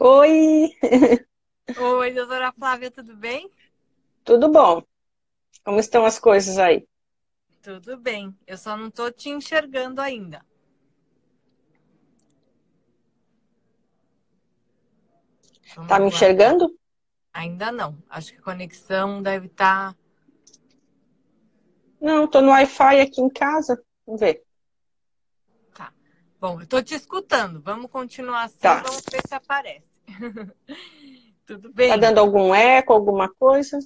Oi! Oi, doutora Flávia, tudo bem? Tudo bom? Como estão as coisas aí? Tudo bem. Eu só não estou te enxergando ainda. Vamos tá me enxergando? Ainda não. Acho que a conexão deve estar. Tá... Não, estou no Wi-Fi aqui em casa. Vamos ver. Bom, eu estou te escutando. Vamos continuar assim, tá. vamos ver se aparece. Tudo bem? Tá dando algum eco, alguma coisa?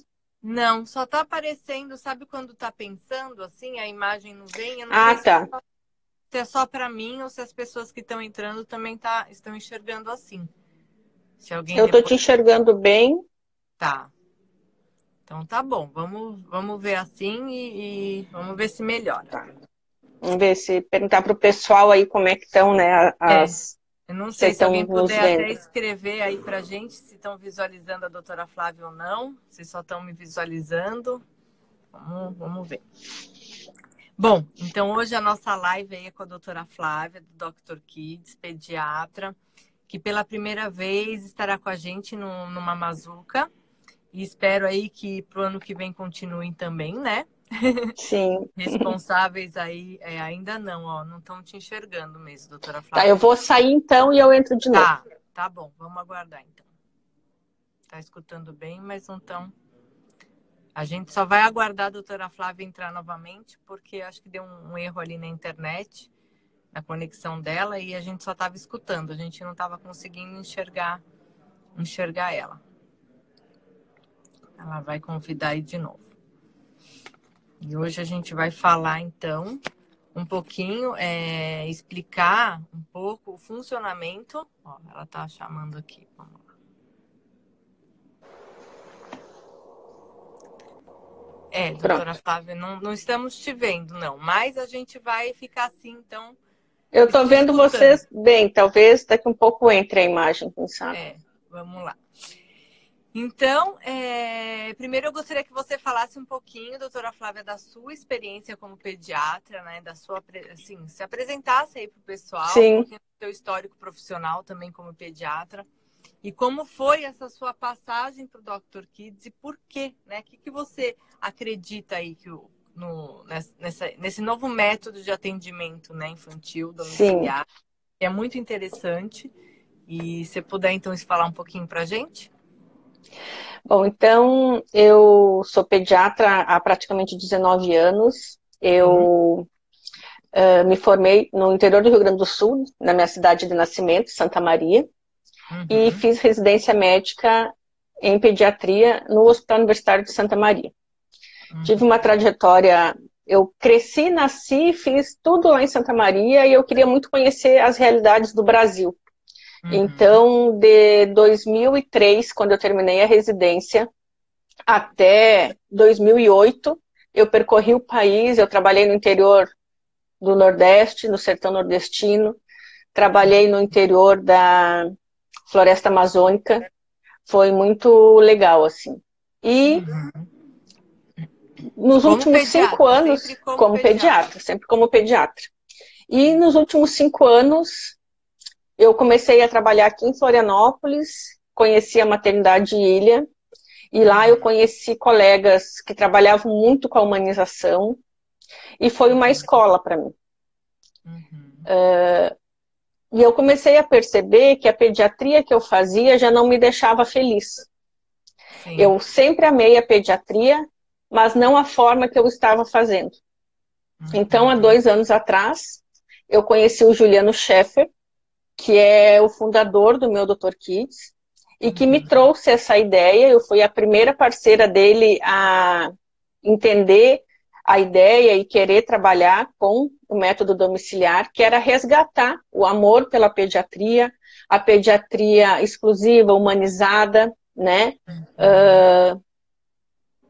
Não, só tá aparecendo, sabe quando tá pensando assim, a imagem não vem? Não ah, tá. Se é, se é só para mim ou se as pessoas que estão entrando também tá, estão enxergando assim. Se alguém Eu depois... tô te enxergando bem. Tá. Então tá bom, vamos, vamos ver assim e, e vamos ver se melhora. Tá. Vamos ver se perguntar para o pessoal aí como é que estão, né, é. as, é. Eu não sei se alguém puder até escrever aí pra gente se estão visualizando a doutora Flávia ou não, se só estão me visualizando. Vamos, vamos ver. Bom, então hoje a nossa live é com a doutora Flávia, do Dr. Kids, pediatra, que pela primeira vez estará com a gente no, numa Mazuca. E espero aí que pro ano que vem continuem também, né? Sim. Responsáveis aí, é, ainda não, ó, não estão te enxergando mesmo, doutora Flávia. Tá, eu vou sair então e eu entro de novo. Tá, tá bom, vamos aguardar então. Tá escutando bem, mas não estão. A gente só vai aguardar a doutora Flávia entrar novamente, porque acho que deu um, um erro ali na internet, na conexão dela, e a gente só estava escutando, a gente não estava conseguindo enxergar, enxergar ela. Ela vai convidar aí de novo. E hoje a gente vai falar, então, um pouquinho, é, explicar um pouco o funcionamento. Ó, ela tá chamando aqui. Vamos lá. É, doutora Pronto. Flávia, não, não estamos te vendo, não. Mas a gente vai ficar assim, então. Eu estou vendo vocês bem, talvez daqui um pouco entre a imagem, quem sabe? É, vamos lá. Então, é... primeiro eu gostaria que você falasse um pouquinho, doutora Flávia, da sua experiência como pediatra, né? Da sua, assim, se apresentasse aí para o pessoal, Sim. um do seu histórico profissional também como pediatra. E como foi essa sua passagem para o Dr. Kids e por quê, né? O que, que você acredita aí que o, no, nessa, nesse novo método de atendimento né, infantil, domiciliar, Sim. que é muito interessante. E se puder, então, falar um pouquinho para a gente? Bom, então eu sou pediatra há praticamente 19 anos. Eu uhum. uh, me formei no interior do Rio Grande do Sul, na minha cidade de nascimento, Santa Maria, uhum. e fiz residência médica em pediatria no Hospital Universitário de Santa Maria. Uhum. Tive uma trajetória. Eu cresci, nasci, fiz tudo lá em Santa Maria e eu queria muito conhecer as realidades do Brasil. Uhum. Então, de 2003, quando eu terminei a residência, até 2008, eu percorri o país, eu trabalhei no interior do Nordeste, no sertão nordestino, trabalhei no interior da floresta amazônica, foi muito legal, assim. E uhum. nos como últimos pediatra, cinco anos, como, como pediatra. pediatra, sempre como pediatra. E nos últimos cinco anos, eu comecei a trabalhar aqui em Florianópolis, conheci a maternidade Ilha, e lá eu conheci colegas que trabalhavam muito com a humanização, e foi uma escola para mim. Uhum. Uh, e eu comecei a perceber que a pediatria que eu fazia já não me deixava feliz. Sim. Eu sempre amei a pediatria, mas não a forma que eu estava fazendo. Uhum. Então, há dois anos atrás, eu conheci o Juliano Scheffer, que é o fundador do meu Dr. Kids, e que me uhum. trouxe essa ideia. Eu fui a primeira parceira dele a entender a ideia e querer trabalhar com o método domiciliar, que era resgatar o amor pela pediatria, a pediatria exclusiva, humanizada, né? Uh,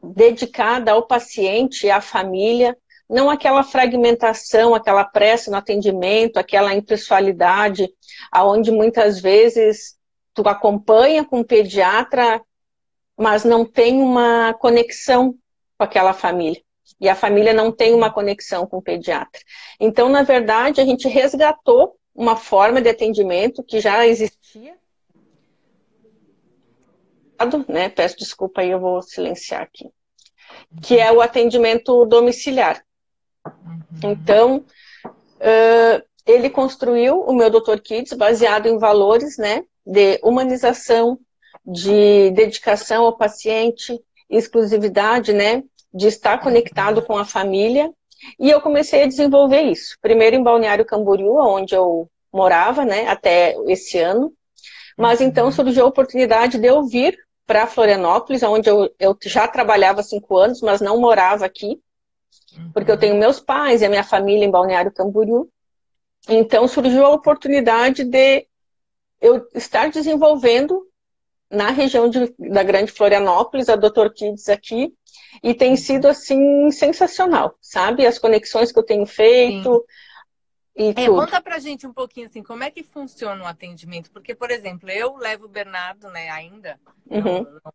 dedicada ao paciente e à família, não aquela fragmentação, aquela pressa no atendimento, aquela impessoalidade, aonde muitas vezes tu acompanha com o pediatra, mas não tem uma conexão com aquela família. E a família não tem uma conexão com o pediatra. Então, na verdade, a gente resgatou uma forma de atendimento que já existia, né? Peço desculpa aí, eu vou silenciar aqui. Que é o atendimento domiciliar. Uhum. Então, uh, ele construiu o meu Dr. Kids baseado em valores, né? De humanização, de dedicação ao paciente, exclusividade, né? De estar conectado com a família. E eu comecei a desenvolver isso. Primeiro em Balneário Camboriú, onde eu morava, né? Até esse ano. Mas então surgiu a oportunidade de eu vir para Florianópolis, onde eu, eu já trabalhava cinco anos, mas não morava aqui, porque eu tenho meus pais e a minha família em Balneário Camboriú. Então surgiu a oportunidade de eu estar desenvolvendo na região de, da Grande Florianópolis, a Dr. Kids aqui, e tem sido assim sensacional, sabe? As conexões que eu tenho feito, Sim. E é, tudo. conta pra gente um pouquinho assim, como é que funciona o atendimento? Porque, por exemplo, eu levo o Bernardo, né, ainda. Uhum. Não, não,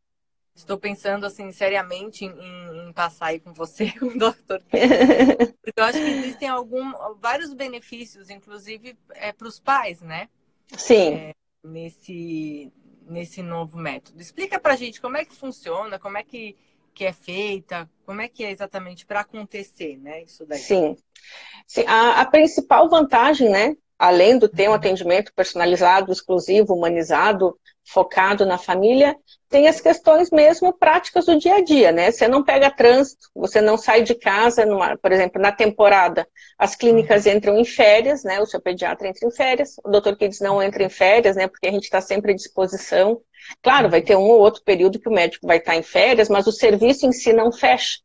estou pensando assim, seriamente em, em, passar aí com você, com o doutor. Porque eu acho que existem algum, vários benefícios, inclusive é, para os pais, né? Sim. É, nesse, nesse novo método. Explica pra gente como é que funciona, como é que que é feita? Como é que é exatamente para acontecer, né? Isso daí. Sim. Sim a, a, principal vantagem, né? Além do ter um uhum. atendimento personalizado, exclusivo, humanizado, focado na família, tem as questões mesmo práticas do dia a dia, né? Você não pega trânsito, você não sai de casa, numa, por exemplo, na temporada, as clínicas uhum. entram em férias, né? O seu pediatra entra em férias, o doutor Kids não entra em férias, né? Porque a gente está sempre à disposição. Claro, vai ter um ou outro período que o médico vai estar em férias, mas o serviço em si não fecha.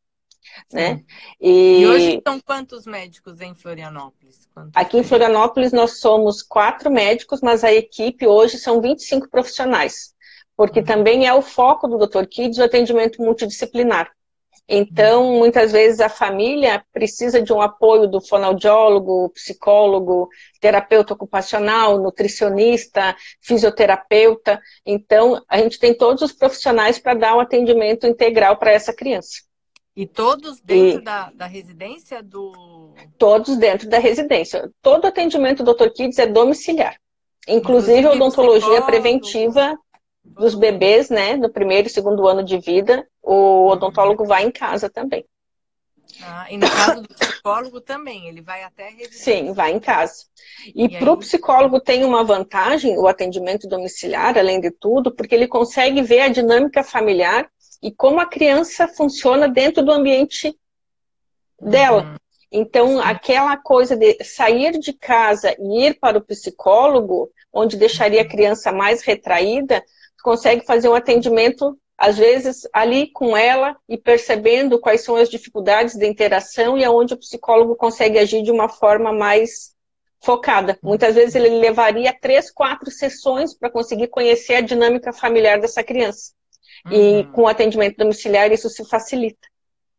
Né? E... e hoje estão quantos médicos em Florianópolis? Quantos Aqui em Florianópolis nós somos quatro médicos, mas a equipe hoje são 25 profissionais, porque uhum. também é o foco do Dr. Kids o atendimento multidisciplinar. Então, muitas vezes a família precisa de um apoio do fonoaudiólogo, psicólogo, terapeuta ocupacional, nutricionista, fisioterapeuta. Então, a gente tem todos os profissionais para dar um atendimento integral para essa criança. E todos dentro e... da, da residência do. Todos dentro da residência. Todo atendimento do Dr. Kids é domiciliar. Inclusive, Inclusive odontologia preventiva dos bebês, né, no primeiro e segundo ano de vida, o odontólogo vai em casa também. Ah, e no caso do psicólogo também, ele vai até residência. Sim, vai em casa. E, e para o psicólogo tem uma vantagem, o atendimento domiciliar, além de tudo, porque ele consegue ver a dinâmica familiar e como a criança funciona dentro do ambiente dela. Uhum. Então, Sim. aquela coisa de sair de casa e ir para o psicólogo, onde deixaria a criança mais retraída, consegue fazer um atendimento, às vezes, ali com ela e percebendo quais são as dificuldades da interação e aonde o psicólogo consegue agir de uma forma mais focada. Muitas vezes ele levaria três, quatro sessões para conseguir conhecer a dinâmica familiar dessa criança. Uhum. E com o atendimento domiciliar isso se facilita.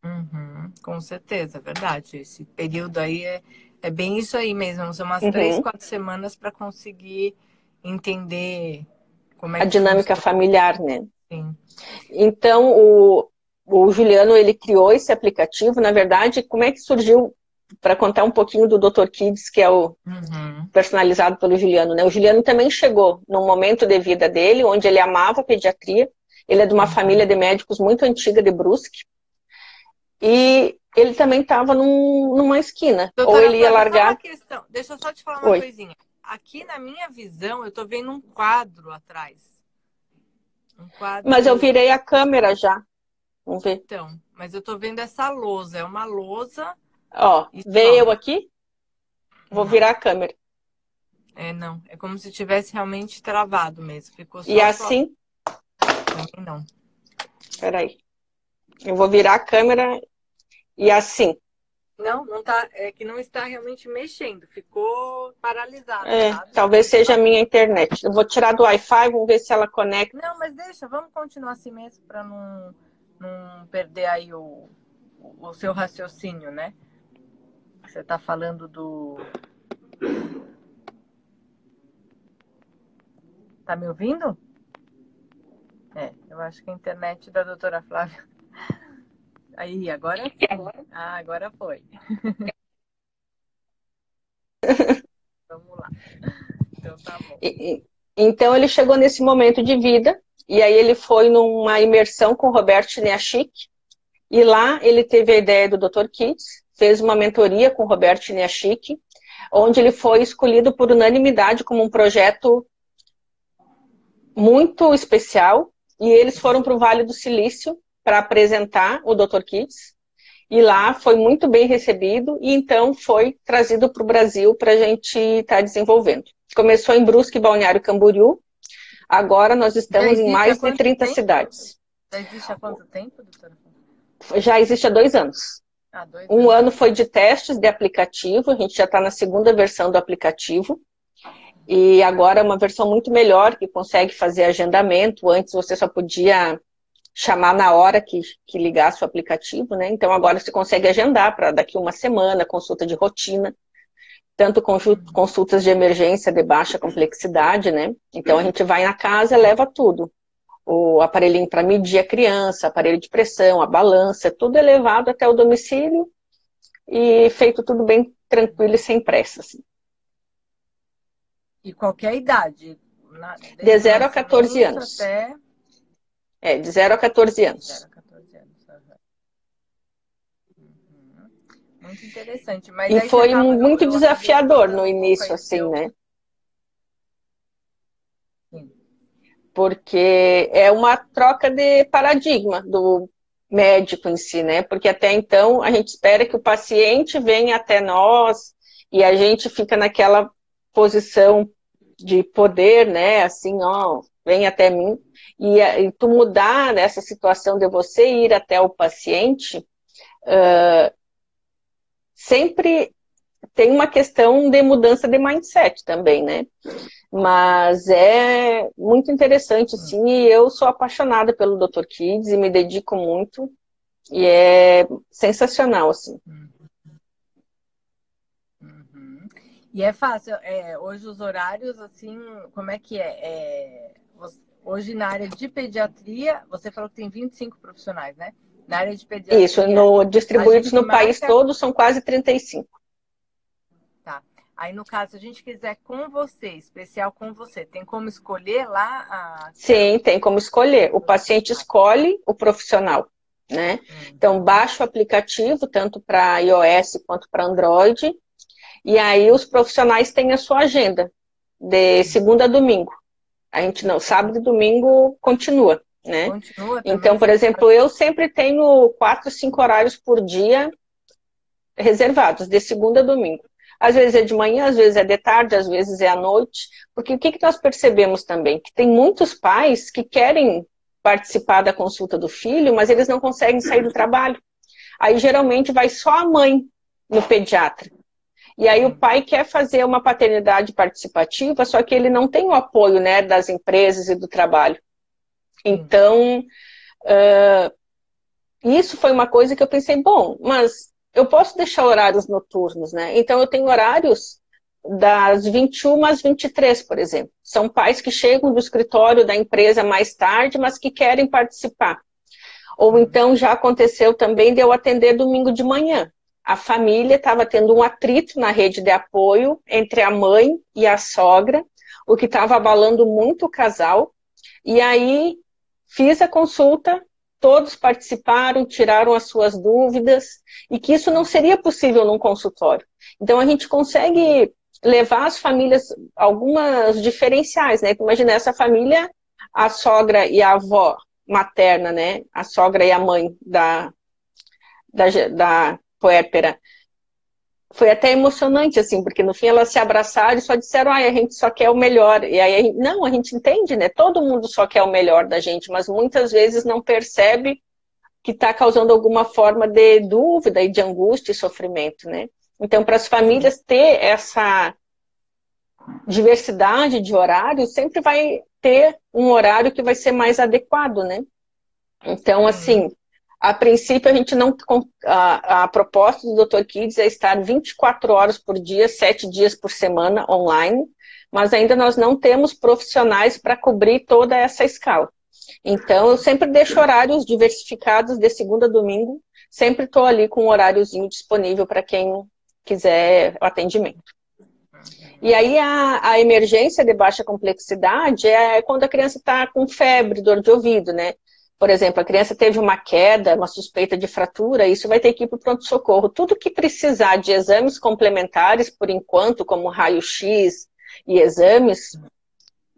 Uhum. Com certeza, é verdade. Esse período aí é, é bem isso aí mesmo. São umas uhum. três, quatro semanas para conseguir entender é a dinâmica funciona? familiar, né? Sim. Então, o, o Juliano, ele criou esse aplicativo. Na verdade, como é que surgiu, para contar um pouquinho do Dr. Kids, que é o uhum. personalizado pelo Juliano, né? O Juliano também chegou num momento de vida dele, onde ele amava a pediatria. Ele é de uma família de médicos muito antiga de Brusque. E ele também estava num, numa esquina. Doutora, ou ele ia largar. Deixa eu só te falar uma Oi. coisinha aqui na minha visão, eu estou vendo um quadro atrás. Um quadro... Mas eu virei a câmera já. Vamos ver. Então, mas eu estou vendo essa lousa. É uma lousa. Ó, vê eu aqui? Vou virar a câmera. É, não. É como se tivesse realmente travado mesmo. Ficou e assim? Também não. Peraí. Eu vou virar a câmera e assim. Não, não tá, é que não está realmente mexendo, ficou paralisado. É, talvez seja a minha internet. Eu vou tirar do Wi-Fi, vamos ver se ela conecta. Não, mas deixa, vamos continuar assim mesmo para não, não perder aí o, o seu raciocínio, né? Você está falando do. Tá me ouvindo? É, eu acho que a internet da doutora Flávia Aí, agora sim. Ah, agora foi. Vamos lá. Então tá bom. E, então ele chegou nesse momento de vida e aí ele foi numa imersão com o Roberto Neachik, e lá ele teve a ideia do Dr. Kids, fez uma mentoria com o Roberto Neachik, onde ele foi escolhido por unanimidade como um projeto muito especial, e eles foram para o Vale do Silício para apresentar o Dr. Kids, e lá foi muito bem recebido, e então foi trazido para o Brasil para a gente estar tá desenvolvendo. Começou em Brusque, Balneário Camboriú, agora nós estamos em mais de 30 tempo? cidades. Já existe há quanto tempo, doutora? Já existe há dois anos. Ah, dois um anos. ano foi de testes de aplicativo, a gente já está na segunda versão do aplicativo. E agora é uma versão muito melhor, que consegue fazer agendamento. Antes você só podia chamar na hora que, que ligasse o aplicativo, né? Então agora você consegue agendar para daqui uma semana, consulta de rotina, tanto consultas de emergência de baixa complexidade, né? Então a gente vai na casa leva tudo. O aparelhinho para medir a criança, aparelho de pressão, a balança, tudo é levado até o domicílio e feito tudo bem tranquilo e sem pressa. Assim. E qualquer idade? Na, de 0 a 14 anos. Até... É, de 0 a 14 anos. 0 a 14 anos. Uhum. Muito interessante. Mas e foi acaba, muito desafiador no início, assim, né? Sim. Porque é uma troca de paradigma do médico em si, né? Porque até então a gente espera que o paciente venha até nós e a gente fica naquela posição de poder, né? Assim, ó, vem até mim. E, e tu mudar essa situação de você ir até o paciente, uh, sempre tem uma questão de mudança de mindset também, né? Mas é muito interessante, assim, e eu sou apaixonada pelo Dr. Kids e me dedico muito, e é sensacional, assim. Uhum. E é fácil, é, hoje os horários, assim, como é que é? é hoje na área de pediatria, você falou que tem 25 profissionais, né? Na área de pediatria. Isso, no, distribuídos no marca... país todo são quase 35. Tá. Aí, no caso, se a gente quiser com você, especial com você, tem como escolher lá a. Sim, tem como escolher. O paciente escolhe o profissional. Né? Hum. Então, baixa o aplicativo, tanto para iOS quanto para Android, e aí os profissionais têm a sua agenda, de segunda a domingo. A gente não, sábado e domingo continua, né? Continua então, por exemplo, eu sempre tenho quatro, cinco horários por dia reservados, de segunda a domingo. Às vezes é de manhã, às vezes é de tarde, às vezes é à noite. Porque o que, que nós percebemos também? Que tem muitos pais que querem participar da consulta do filho, mas eles não conseguem sair do trabalho. Aí geralmente vai só a mãe no pediatra. E aí o pai quer fazer uma paternidade participativa, só que ele não tem o apoio né, das empresas e do trabalho. Então, uh, isso foi uma coisa que eu pensei, bom, mas eu posso deixar horários noturnos, né? Então eu tenho horários das 21 às 23, por exemplo. São pais que chegam do escritório da empresa mais tarde, mas que querem participar. Ou então já aconteceu também de eu atender domingo de manhã a família estava tendo um atrito na rede de apoio entre a mãe e a sogra, o que estava abalando muito o casal. E aí fiz a consulta, todos participaram, tiraram as suas dúvidas, e que isso não seria possível num consultório. Então a gente consegue levar as famílias algumas diferenciais, né? Imagina essa família, a sogra e a avó materna, né? A sogra e a mãe da, da, da puérpera. Foi até emocionante, assim, porque no fim elas se abraçaram e só disseram, ai, a gente só quer o melhor. E aí, a gente, não, a gente entende, né? Todo mundo só quer o melhor da gente, mas muitas vezes não percebe que está causando alguma forma de dúvida e de angústia e sofrimento, né? Então, para as famílias ter essa diversidade de horários, sempre vai ter um horário que vai ser mais adequado, né? Então, assim, a princípio, a gente não. A, a proposta do Dr. Kids é estar 24 horas por dia, 7 dias por semana online, mas ainda nós não temos profissionais para cobrir toda essa escala. Então, eu sempre deixo horários diversificados de segunda a domingo, sempre estou ali com um horáriozinho disponível para quem quiser o atendimento. E aí a, a emergência de baixa complexidade é quando a criança está com febre, dor de ouvido, né? Por exemplo, a criança teve uma queda, uma suspeita de fratura, isso vai ter que ir para o pronto-socorro. Tudo que precisar de exames complementares, por enquanto, como raio-x e exames,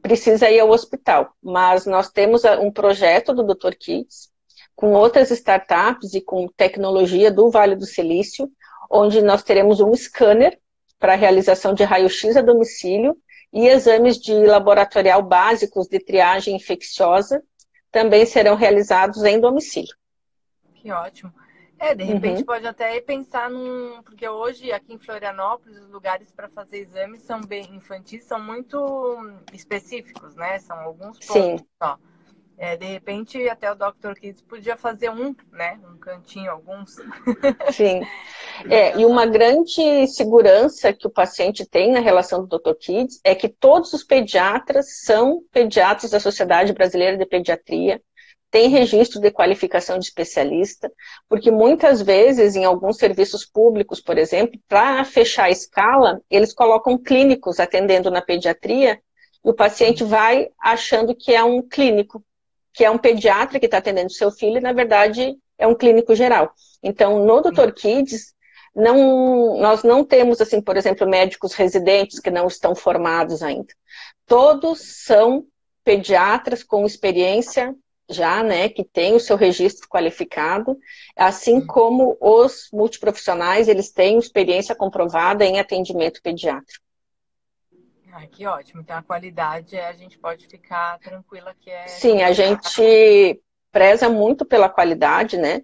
precisa ir ao hospital. Mas nós temos um projeto do Dr. Kids, com outras startups e com tecnologia do Vale do Silício, onde nós teremos um scanner para realização de raio-x a domicílio e exames de laboratorial básicos de triagem infecciosa também serão realizados em domicílio. Que ótimo. É, de repente uhum. pode até pensar num. Porque hoje, aqui em Florianópolis, os lugares para fazer exames são bem infantis, são muito específicos, né? São alguns pontos Sim. só. É, de repente, até o Dr. Kids podia fazer um, né? Um cantinho, alguns. Sim. É, e uma grande segurança que o paciente tem na relação do Dr. Kids é que todos os pediatras são pediatras da Sociedade Brasileira de Pediatria, tem registro de qualificação de especialista, porque muitas vezes, em alguns serviços públicos, por exemplo, para fechar a escala, eles colocam clínicos atendendo na pediatria, e o paciente vai achando que é um clínico que é um pediatra que está atendendo seu filho, e na verdade é um clínico geral. Então, no Dr. Kids, não, nós não temos, assim, por exemplo, médicos residentes que não estão formados ainda. Todos são pediatras com experiência já, né, que tem o seu registro qualificado, assim como os multiprofissionais, eles têm experiência comprovada em atendimento pediátrico. Ai, que ótimo. Então a qualidade é, a gente pode ficar tranquila que é. Sim, a gente preza muito pela qualidade, né?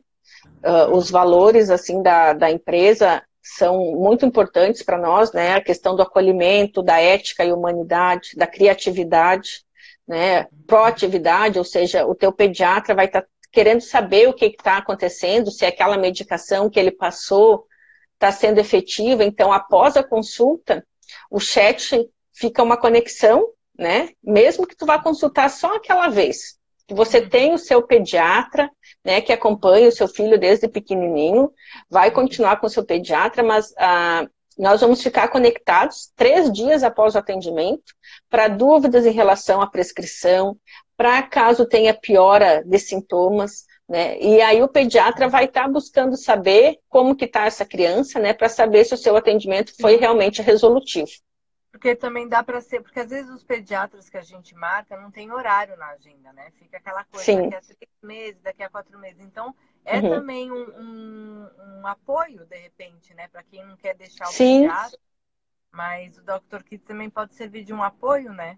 Uh, os valores assim da, da empresa são muito importantes para nós, né? A questão do acolhimento, da ética e humanidade, da criatividade, né? Proatividade, ou seja, o teu pediatra vai estar tá querendo saber o que está acontecendo, se aquela medicação que ele passou está sendo efetiva. Então, após a consulta, o chat fica uma conexão, né? Mesmo que tu vá consultar só aquela vez. Que você uhum. tem o seu pediatra, né, que acompanha o seu filho desde pequenininho, vai continuar com o seu pediatra, mas ah, nós vamos ficar conectados três dias após o atendimento para dúvidas em relação à prescrição, para caso tenha piora de sintomas, né? E aí o pediatra vai estar tá buscando saber como que está essa criança, né, para saber se o seu atendimento foi realmente resolutivo. Porque também dá para ser, porque às vezes os pediatras que a gente marca não tem horário na agenda, né? Fica aquela coisa Sim. daqui a três meses, daqui a quatro meses. Então, é uhum. também um, um, um, apoio, de repente, né? Para quem não quer deixar o Sim. pediatra. Mas o Dr. Kids também pode servir de um apoio, né?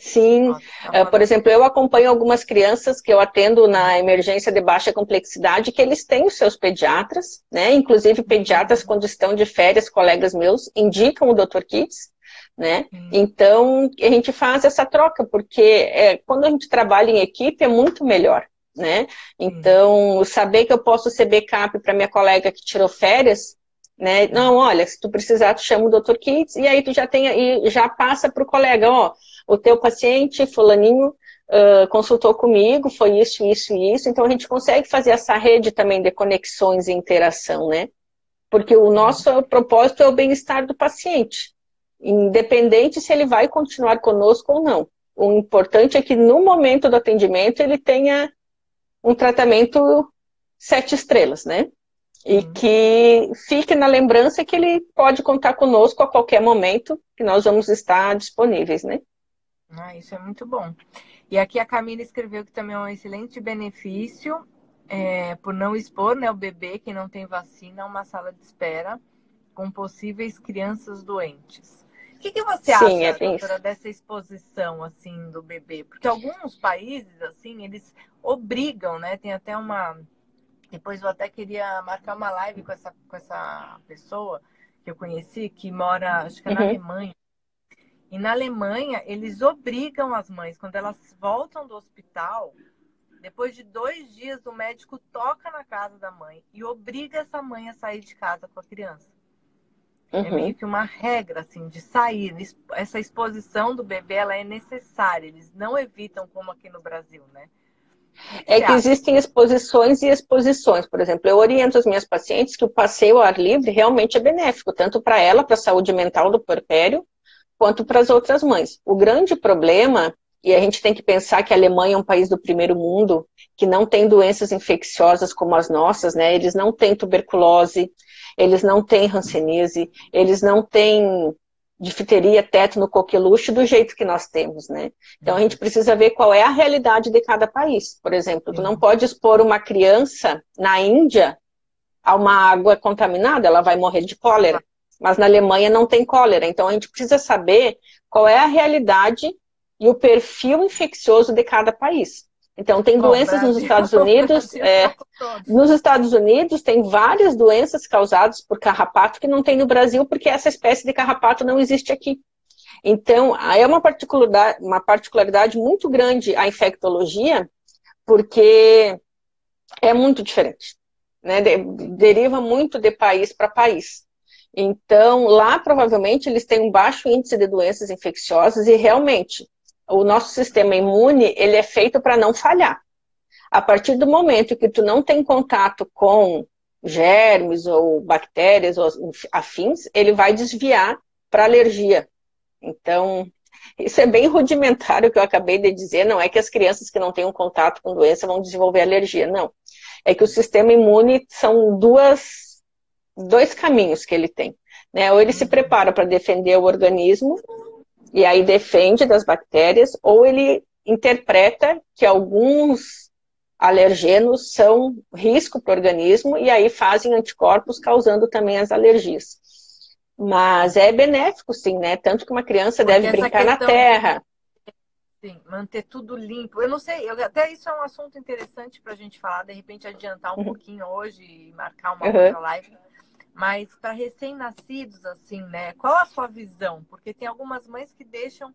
Sim, tá uh, por exemplo, eu acompanho algumas crianças que eu atendo na emergência de baixa complexidade, que eles têm os seus pediatras, né? Inclusive pediatras, quando estão de férias, colegas meus, indicam o Dr. Kids, né? Então, a gente faz essa troca, porque é, quando a gente trabalha em equipe é muito melhor, né? Então, saber que eu posso ser backup para minha colega que tirou férias, né? Não, olha, se tu precisar, tu chama o Dr. Kids, e aí tu já tem, e já passa para o colega, ó, o teu paciente, fulaninho, uh, consultou comigo, foi isso, isso e isso, então a gente consegue fazer essa rede também de conexões e interação, né? Porque o nosso propósito é o bem-estar do paciente, independente se ele vai continuar conosco ou não. O importante é que no momento do atendimento ele tenha um tratamento sete estrelas, né? E uhum. que fique na lembrança que ele pode contar conosco a qualquer momento, que nós vamos estar disponíveis, né? Ah, isso é muito bom. E aqui a Camila escreveu que também é um excelente benefício é, por não expor né, o bebê que não tem vacina a uma sala de espera com possíveis crianças doentes. O que, que você Sim, acha, é doutora, dessa exposição assim do bebê? Porque alguns países assim eles obrigam, né? Tem até uma depois eu até queria marcar uma live com essa com essa pessoa que eu conheci que mora acho que é na uhum. Alemanha e na Alemanha, eles obrigam as mães, quando elas voltam do hospital, depois de dois dias, o médico toca na casa da mãe e obriga essa mãe a sair de casa com a criança. É uhum. É meio que uma regra, assim, de sair. Essa exposição do bebê, ela é necessária. Eles não evitam como aqui no Brasil, né? É que existem exposições e exposições. Por exemplo, eu oriento as minhas pacientes que o passeio ao ar livre realmente é benéfico, tanto para ela, para a saúde mental do porpério, quanto para as outras mães. O grande problema, e a gente tem que pensar que a Alemanha é um país do primeiro mundo, que não tem doenças infecciosas como as nossas, né? Eles não têm tuberculose, eles não têm hanseníase, eles não têm difteria, tétano, coqueluche do jeito que nós temos, né? Então a gente precisa ver qual é a realidade de cada país. Por exemplo, tu não pode expor uma criança na Índia a uma água contaminada, ela vai morrer de cólera. Mas na Alemanha não tem cólera, então a gente precisa saber qual é a realidade e o perfil infeccioso de cada país. Então, tem doenças nos Estados Unidos. É, nos Estados Unidos, tem várias doenças causadas por carrapato que não tem no Brasil, porque essa espécie de carrapato não existe aqui. Então, é uma particularidade, uma particularidade muito grande a infectologia, porque é muito diferente. Né? De, deriva muito de país para país. Então, lá provavelmente eles têm um baixo índice de doenças infecciosas e realmente o nosso sistema imune, ele é feito para não falhar. A partir do momento que tu não tem contato com germes ou bactérias ou afins, ele vai desviar para alergia. Então, isso é bem rudimentar o que eu acabei de dizer, não é que as crianças que não têm um contato com doença vão desenvolver alergia, não. É que o sistema imune são duas, dois caminhos que ele tem. Né? Ou ele se prepara para defender o organismo, e aí defende das bactérias, ou ele interpreta que alguns alergenos são risco para o organismo e aí fazem anticorpos causando também as alergias. Mas é benéfico, sim, né? Tanto que uma criança Porque deve brincar na terra. Sim, manter tudo limpo. Eu não sei, eu, até isso é um assunto interessante para a gente falar, de repente adiantar um uhum. pouquinho hoje e marcar uma uhum. outra live mas para recém-nascidos, assim, né? Qual a sua visão? Porque tem algumas mães que deixam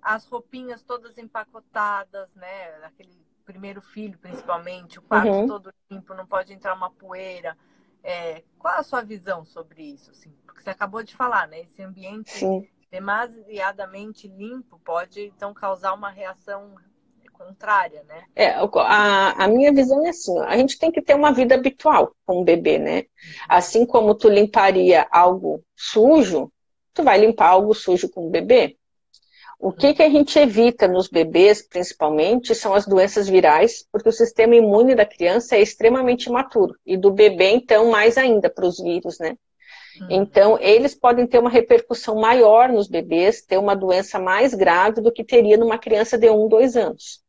as roupinhas todas empacotadas, né? Aquele primeiro filho, principalmente, o quarto uhum. todo limpo, não pode entrar uma poeira. É, qual a sua visão sobre isso? Assim? Porque você acabou de falar, né? Esse ambiente Sim. demasiadamente limpo pode, então, causar uma reação contrária, né? É, a, a minha visão é assim, a gente tem que ter uma vida habitual com o bebê, né? Assim como tu limparia algo sujo, tu vai limpar algo sujo com o bebê. O que, que a gente evita nos bebês, principalmente, são as doenças virais, porque o sistema imune da criança é extremamente imaturo. E do bebê, então, mais ainda para os vírus, né? Hum. Então, eles podem ter uma repercussão maior nos bebês, ter uma doença mais grave do que teria numa criança de um, dois anos.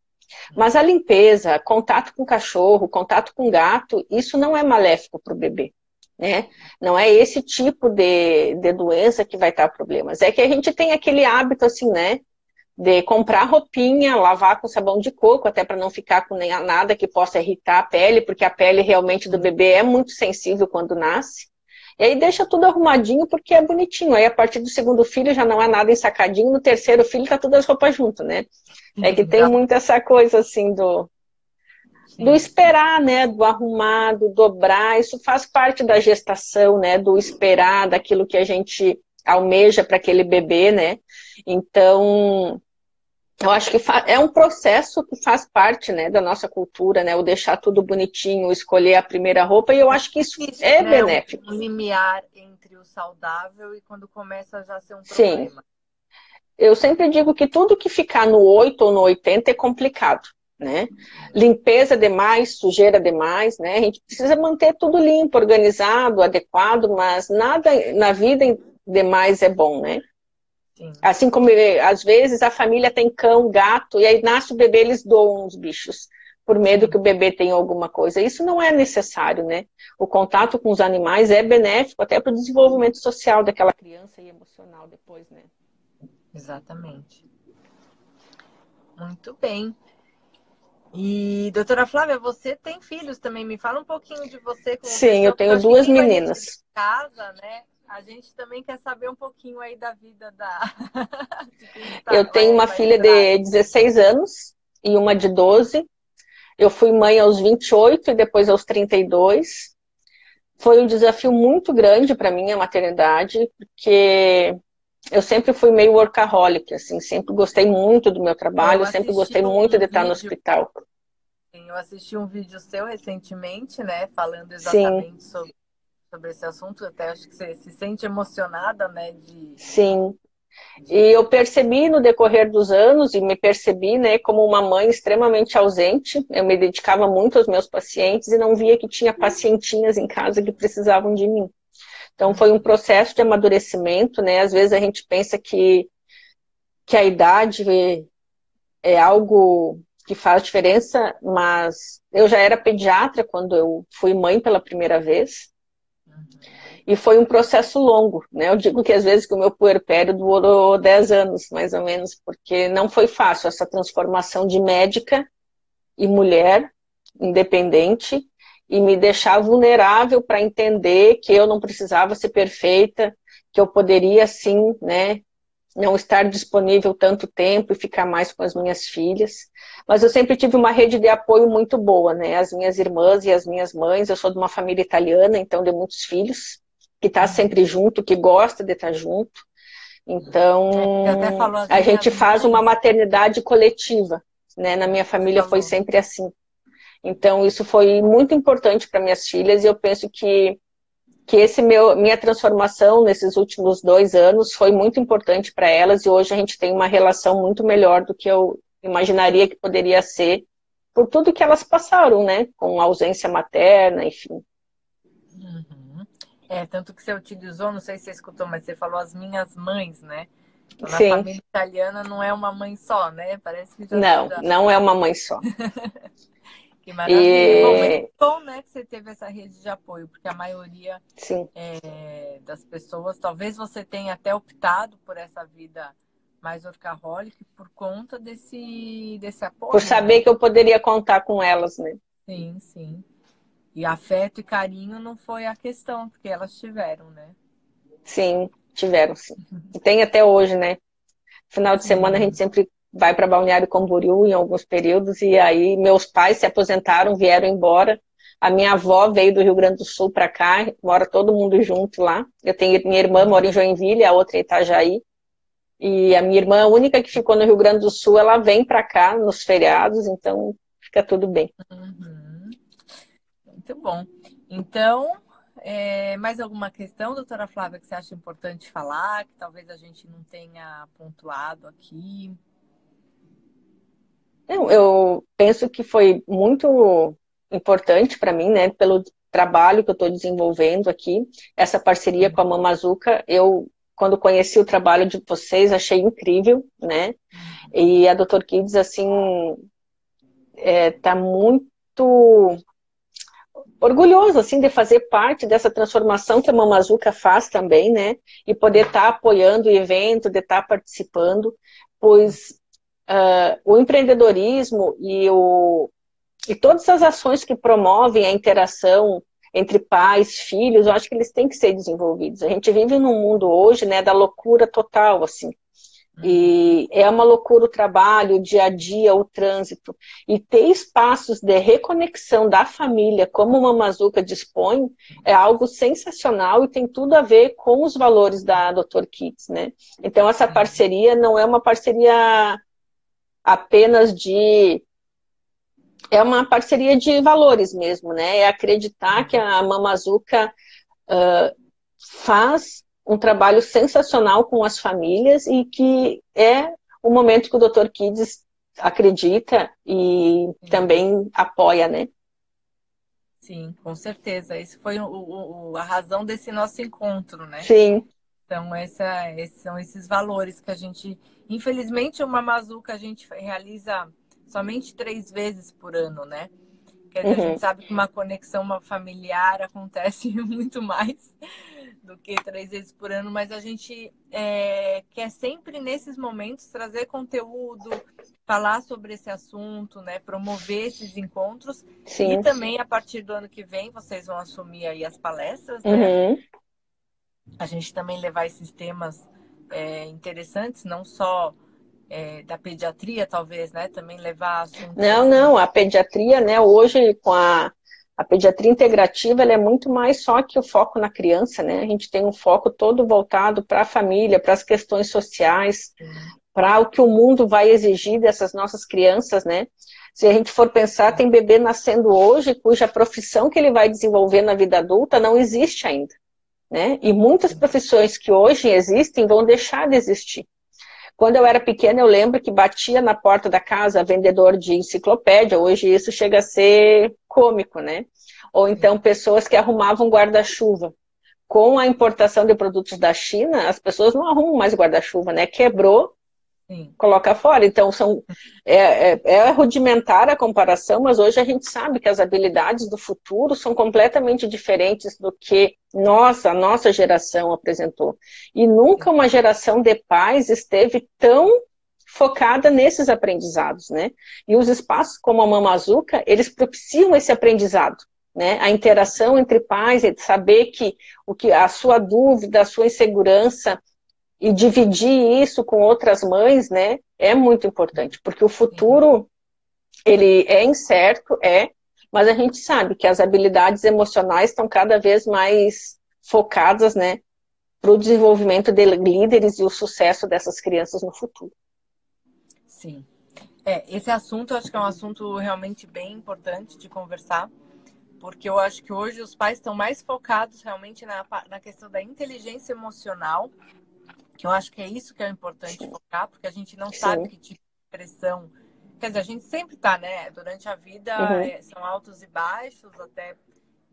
Mas a limpeza, contato com cachorro, contato com gato, isso não é maléfico para o bebê. Né? Não é esse tipo de, de doença que vai estar problemas. É que a gente tem aquele hábito assim, né? De comprar roupinha, lavar com sabão de coco, até para não ficar com nada que possa irritar a pele, porque a pele realmente do bebê é muito sensível quando nasce. E aí deixa tudo arrumadinho porque é bonitinho. Aí a partir do segundo filho já não é nada ensacadinho, no terceiro filho tá todas as roupas junto, né? É que tem muito essa coisa assim do, do esperar, né? Do arrumar, do dobrar. Isso faz parte da gestação, né? Do esperar, daquilo que a gente almeja para aquele bebê, né? Então, eu acho que é um processo que faz parte, né, da nossa cultura, né? O deixar tudo bonitinho, escolher a primeira roupa, e eu acho que isso, isso é né? benéfico. Um limiar entre o saudável e quando começa a já ser um problema. Sim eu sempre digo que tudo que ficar no 8 ou no 80 é complicado, né? Limpeza demais, sujeira demais, né? A gente precisa manter tudo limpo, organizado, adequado, mas nada na vida demais é bom, né? Sim. Assim como às vezes a família tem cão, gato, e aí nasce o bebê, eles doam os bichos, por medo que o bebê tenha alguma coisa. Isso não é necessário, né? O contato com os animais é benéfico até para o desenvolvimento social daquela criança e emocional depois, né? Exatamente. Muito bem. E, doutora Flávia, você tem filhos também. Me fala um pouquinho de você. Sim, eu tenho duas meninas. Casa, né? A gente também quer saber um pouquinho aí da vida da. eu tenho uma filha de 16 anos e uma de 12. Eu fui mãe aos 28 e depois aos 32. Foi um desafio muito grande para mim a maternidade, porque eu sempre fui meio workaholic, assim, sempre gostei muito do meu trabalho, sempre gostei um muito de estar no hospital. Sim, eu assisti um vídeo seu recentemente, né, falando exatamente sobre, sobre esse assunto, até acho que você se sente emocionada, né, de... Sim, E eu percebi no decorrer dos anos, e me percebi né, como uma mãe extremamente ausente. Eu me dedicava muito aos meus pacientes e não via que tinha pacientinhas em casa que precisavam de mim. Então foi um processo de amadurecimento, né? Às vezes a gente pensa que, que a idade é algo que faz diferença, mas eu já era pediatra quando eu fui mãe pela primeira vez. E foi um processo longo, né? Eu digo que às vezes que o meu puerpério durou 10 anos, mais ou menos, porque não foi fácil essa transformação de médica e mulher independente e me deixar vulnerável para entender que eu não precisava ser perfeita, que eu poderia sim, né, não estar disponível tanto tempo e ficar mais com as minhas filhas. Mas eu sempre tive uma rede de apoio muito boa, né? As minhas irmãs e as minhas mães, eu sou de uma família italiana, então de muitos filhos que está sempre junto, que gosta de estar tá junto. Então, assim, a gente faz uma maternidade coletiva, né? Na minha família foi sempre assim. Então, isso foi muito importante para minhas filhas e eu penso que que esse meu minha transformação nesses últimos dois anos foi muito importante para elas e hoje a gente tem uma relação muito melhor do que eu imaginaria que poderia ser por tudo que elas passaram, né? Com ausência materna, enfim. Uhum. É, tanto que você utilizou, não sei se você escutou, mas você falou as minhas mães, né? Então, na Sim. família italiana não é uma mãe só, né? Parece que já Não, já... não é uma mãe só. que maravilha. E... Bom, muito bom, né, que você teve essa rede de apoio, porque a maioria é, das pessoas, talvez você tenha até optado por essa vida mais orcaholic por conta desse, desse apoio. Por saber né? que eu poderia contar com elas, né? Sim, sim. E afeto e carinho não foi a questão, porque elas tiveram, né? Sim, tiveram, sim. E tem até hoje, né? Final de semana a gente sempre vai para Balneário Camboriú em alguns períodos, e aí meus pais se aposentaram, vieram embora. A minha avó veio do Rio Grande do Sul para cá, mora todo mundo junto lá. Eu tenho minha irmã mora em Joinville, a outra em Itajaí. E a minha irmã, a única que ficou no Rio Grande do Sul, ela vem para cá nos feriados, então fica tudo bem. Uhum. Muito bom. Então, é, mais alguma questão, doutora Flávia, que você acha importante falar, que talvez a gente não tenha pontuado aqui? Eu, eu penso que foi muito importante para mim, né, pelo trabalho que eu estou desenvolvendo aqui, essa parceria com a Mamazuca, eu, quando conheci o trabalho de vocês, achei incrível, né, e a Dr. Kids, assim, é, tá muito orgulhoso assim de fazer parte dessa transformação que a Mamazuca faz também, né? E poder estar tá apoiando o evento, de estar tá participando, pois uh, o empreendedorismo e, o, e todas as ações que promovem a interação entre pais, filhos, eu acho que eles têm que ser desenvolvidos. A gente vive num mundo hoje, né, da loucura total, assim. E é uma loucura o trabalho, o dia a dia, o trânsito. E ter espaços de reconexão da família, como uma Mazuca dispõe, é algo sensacional e tem tudo a ver com os valores da Dr. Kids, né? Então, essa parceria não é uma parceria apenas de. É uma parceria de valores mesmo, né? É acreditar que a Mamazuca uh, faz um trabalho sensacional com as famílias e que é o momento que o Dr. Kids acredita e também apoia, né? Sim, com certeza. Isso foi o, o, a razão desse nosso encontro, né? Sim. Então, essa, esses são esses valores que a gente. Infelizmente, uma Mazuca a gente realiza somente três vezes por ano, né? Quer dizer, uhum. a gente sabe que uma conexão familiar acontece muito mais do que três vezes por ano, mas a gente é, quer sempre nesses momentos trazer conteúdo, falar sobre esse assunto, né? Promover esses encontros. Sim. E também a partir do ano que vem vocês vão assumir aí as palestras, né? Uhum. A gente também levar esses temas é, interessantes, não só é, da pediatria, talvez, né? Também levar assuntos. Não, não, a pediatria, né, hoje com a a pediatria integrativa ela é muito mais só que o foco na criança, né? A gente tem um foco todo voltado para a família, para as questões sociais, para o que o mundo vai exigir dessas nossas crianças, né? Se a gente for pensar, tem bebê nascendo hoje cuja profissão que ele vai desenvolver na vida adulta não existe ainda, né? E muitas profissões que hoje existem vão deixar de existir. Quando eu era pequena, eu lembro que batia na porta da casa vendedor de enciclopédia. Hoje isso chega a ser cômico, né? Ou então pessoas que arrumavam guarda-chuva. Com a importação de produtos da China, as pessoas não arrumam mais guarda-chuva, né? Quebrou, Coloca fora. Então, são, é, é, é, rudimentar a comparação, mas hoje a gente sabe que as habilidades do futuro são completamente diferentes do que nossa, a nossa geração apresentou. E nunca uma geração de pais esteve tão focada nesses aprendizados, né? E os espaços como a Mamazuca, eles propiciam esse aprendizado. Né, a interação entre pais, saber que o que a sua dúvida, a sua insegurança, e dividir isso com outras mães, né, é muito importante, porque o futuro, ele é incerto, é, mas a gente sabe que as habilidades emocionais estão cada vez mais focadas, né, para o desenvolvimento de líderes e o sucesso dessas crianças no futuro. Sim. É, esse assunto acho que é um assunto realmente bem importante de conversar, porque eu acho que hoje os pais estão mais focados realmente na, na questão da inteligência emocional que eu acho que é isso que é importante focar, porque a gente não Sim. sabe que tipo de pressão. Quer dizer, a gente sempre tá, né? Durante a vida uhum. é, são altos e baixos, até,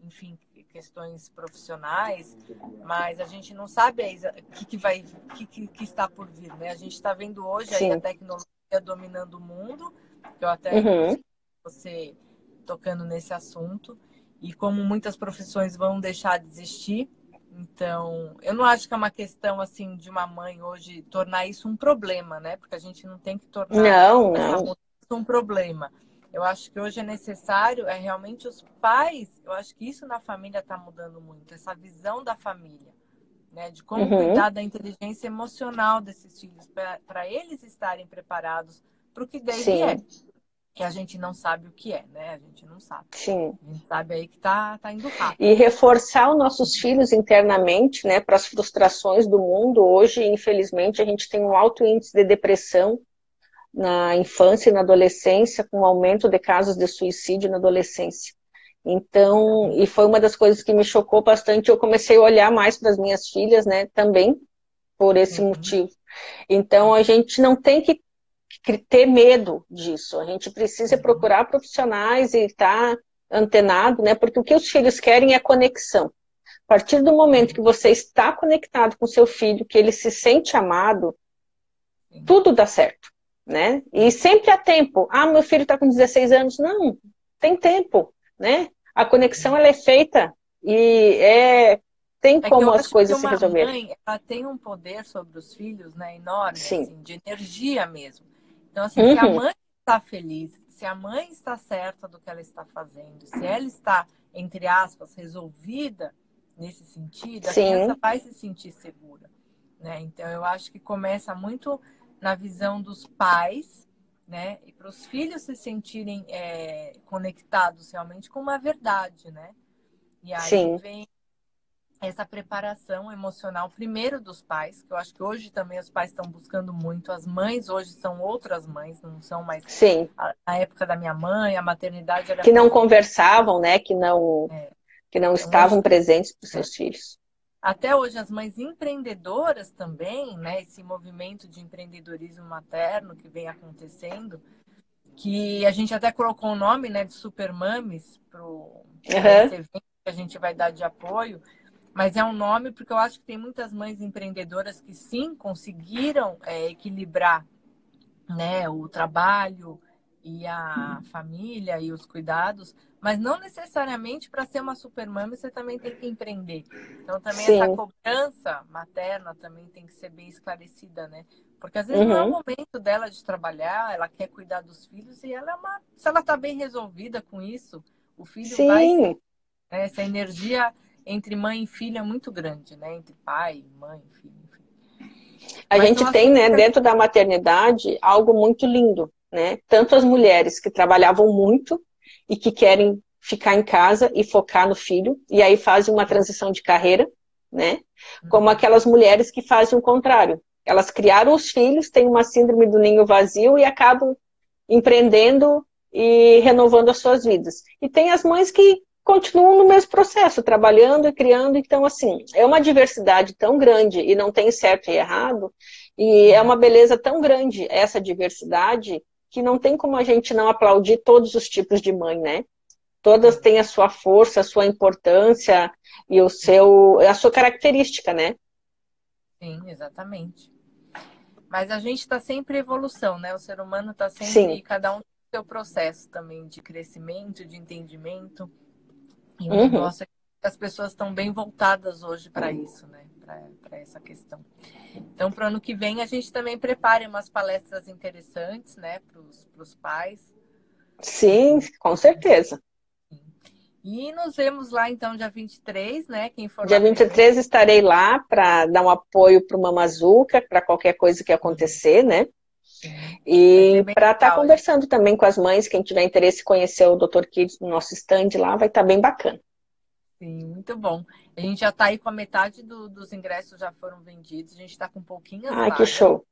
enfim, questões profissionais, mas a gente não sabe o que, que vai, que, que, que, está por vir, né? A gente está vendo hoje a tecnologia dominando o mundo, que eu até uhum. você tocando nesse assunto, e como muitas profissões vão deixar de existir, então, eu não acho que é uma questão assim de uma mãe hoje tornar isso um problema, né? Porque a gente não tem que tornar não, não. um problema. Eu acho que hoje é necessário, é realmente os pais, eu acho que isso na família está mudando muito, essa visão da família, né? De como uhum. cuidar da inteligência emocional desses filhos, para eles estarem preparados para o que deve Sim. é que a gente não sabe o que é, né? A gente não sabe. Sim. A gente sabe aí que tá, tá indo rápido. E reforçar os nossos filhos internamente, né, para as frustrações do mundo. Hoje, infelizmente, a gente tem um alto índice de depressão na infância e na adolescência, com um aumento de casos de suicídio na adolescência. Então, e foi uma das coisas que me chocou bastante. Eu comecei a olhar mais para as minhas filhas, né, também por esse uhum. motivo. Então, a gente não tem que ter medo disso. A gente precisa uhum. procurar profissionais e estar tá antenado, né? Porque o que os filhos querem é conexão. A partir do momento que você está conectado com seu filho, que ele se sente amado, tudo dá certo, né? E sempre há tempo. Ah, meu filho está com 16 anos. Não, tem tempo, né? A conexão ela é feita e é tem é como as coisas se resolverem. Mãe, ela tem um poder sobre os filhos, né, enorme, assim, de energia mesmo. Então, assim, uhum. se a uhum. mãe está feliz, se a mãe está certa do que ela está fazendo, se ela está, entre aspas, resolvida nesse sentido, a Sim. criança vai se sentir segura. Né? Então, eu acho que começa muito na visão dos pais, né? E para os filhos se sentirem é, conectados realmente com uma verdade, né? E aí Sim. vem essa preparação emocional, primeiro dos pais, que eu acho que hoje também os pais estão buscando muito. As mães hoje são outras mães, não são mais. Sim. A, a época da minha mãe, a maternidade era. Que não conversavam, né? Que não, é. que não então, estavam hoje... presentes para os seus é. filhos. Até hoje, as mães empreendedoras também, né? Esse movimento de empreendedorismo materno que vem acontecendo, que a gente até colocou o nome, né, de Super Mames para uhum. esse evento que a gente vai dar de apoio mas é um nome porque eu acho que tem muitas mães empreendedoras que sim conseguiram é, equilibrar né, o trabalho e a família e os cuidados, mas não necessariamente para ser uma super mãe você também tem que empreender. Então também sim. essa cobrança materna também tem que ser bem esclarecida, né? Porque às vezes uhum. não é o uhum. momento dela de trabalhar, ela quer cuidar dos filhos e ela é uma, se ela está bem resolvida com isso, o filho sim. vai né, essa energia entre mãe e filho é muito grande, né? Entre pai, mãe, filho, enfim. A Mas gente tem, né, dentro da maternidade, algo muito lindo, né? Tanto as mulheres que trabalhavam muito e que querem ficar em casa e focar no filho, e aí fazem uma transição de carreira, né? Como uhum. aquelas mulheres que fazem o contrário. Elas criaram os filhos, têm uma síndrome do ninho vazio e acabam empreendendo e renovando as suas vidas. E tem as mães que continuam no mesmo processo, trabalhando e criando. Então, assim, é uma diversidade tão grande e não tem certo e errado, E é uma beleza tão grande essa diversidade que não tem como a gente não aplaudir todos os tipos de mãe, né? Todas têm a sua força, a sua importância e o seu, a sua característica, né? Sim, exatamente. Mas a gente está sempre em evolução, né? O ser humano está sempre, Sim. cada um tem o seu processo também de crescimento, de entendimento. E o uhum. negócio é que as pessoas estão bem voltadas hoje para isso, né? Para essa questão. Então, para o ano que vem, a gente também prepare umas palestras interessantes, né? Para os pais. Sim, com certeza. E nos vemos lá então dia 23, né? Quem for dia 23 estarei lá para dar um apoio para o Mamazuca, para qualquer coisa que acontecer, né? E para estar tá conversando também com as mães, quem tiver interesse em conhecer o Dr. Kids no nosso stand lá, vai estar tá bem bacana. Sim, muito bom. A gente já está aí com a metade do, dos ingressos já foram vendidos, a gente está com pouquinhas Ah, que show.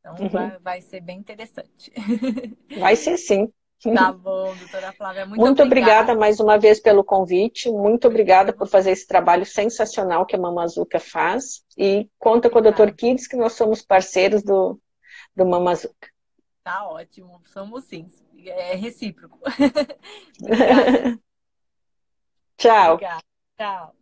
Então uhum. vai, vai ser bem interessante. Vai ser sim. Tá bom, doutora Flávia. Muito, muito obrigada. obrigada. mais uma vez pelo convite. Muito obrigada por fazer esse trabalho sensacional que a Mamazuca faz. E conta com o Dr. Kids, que nós somos parceiros do, do Mamazuca. Tá ótimo, somos sim. É recíproco. Tchau. Obrigada. Tchau.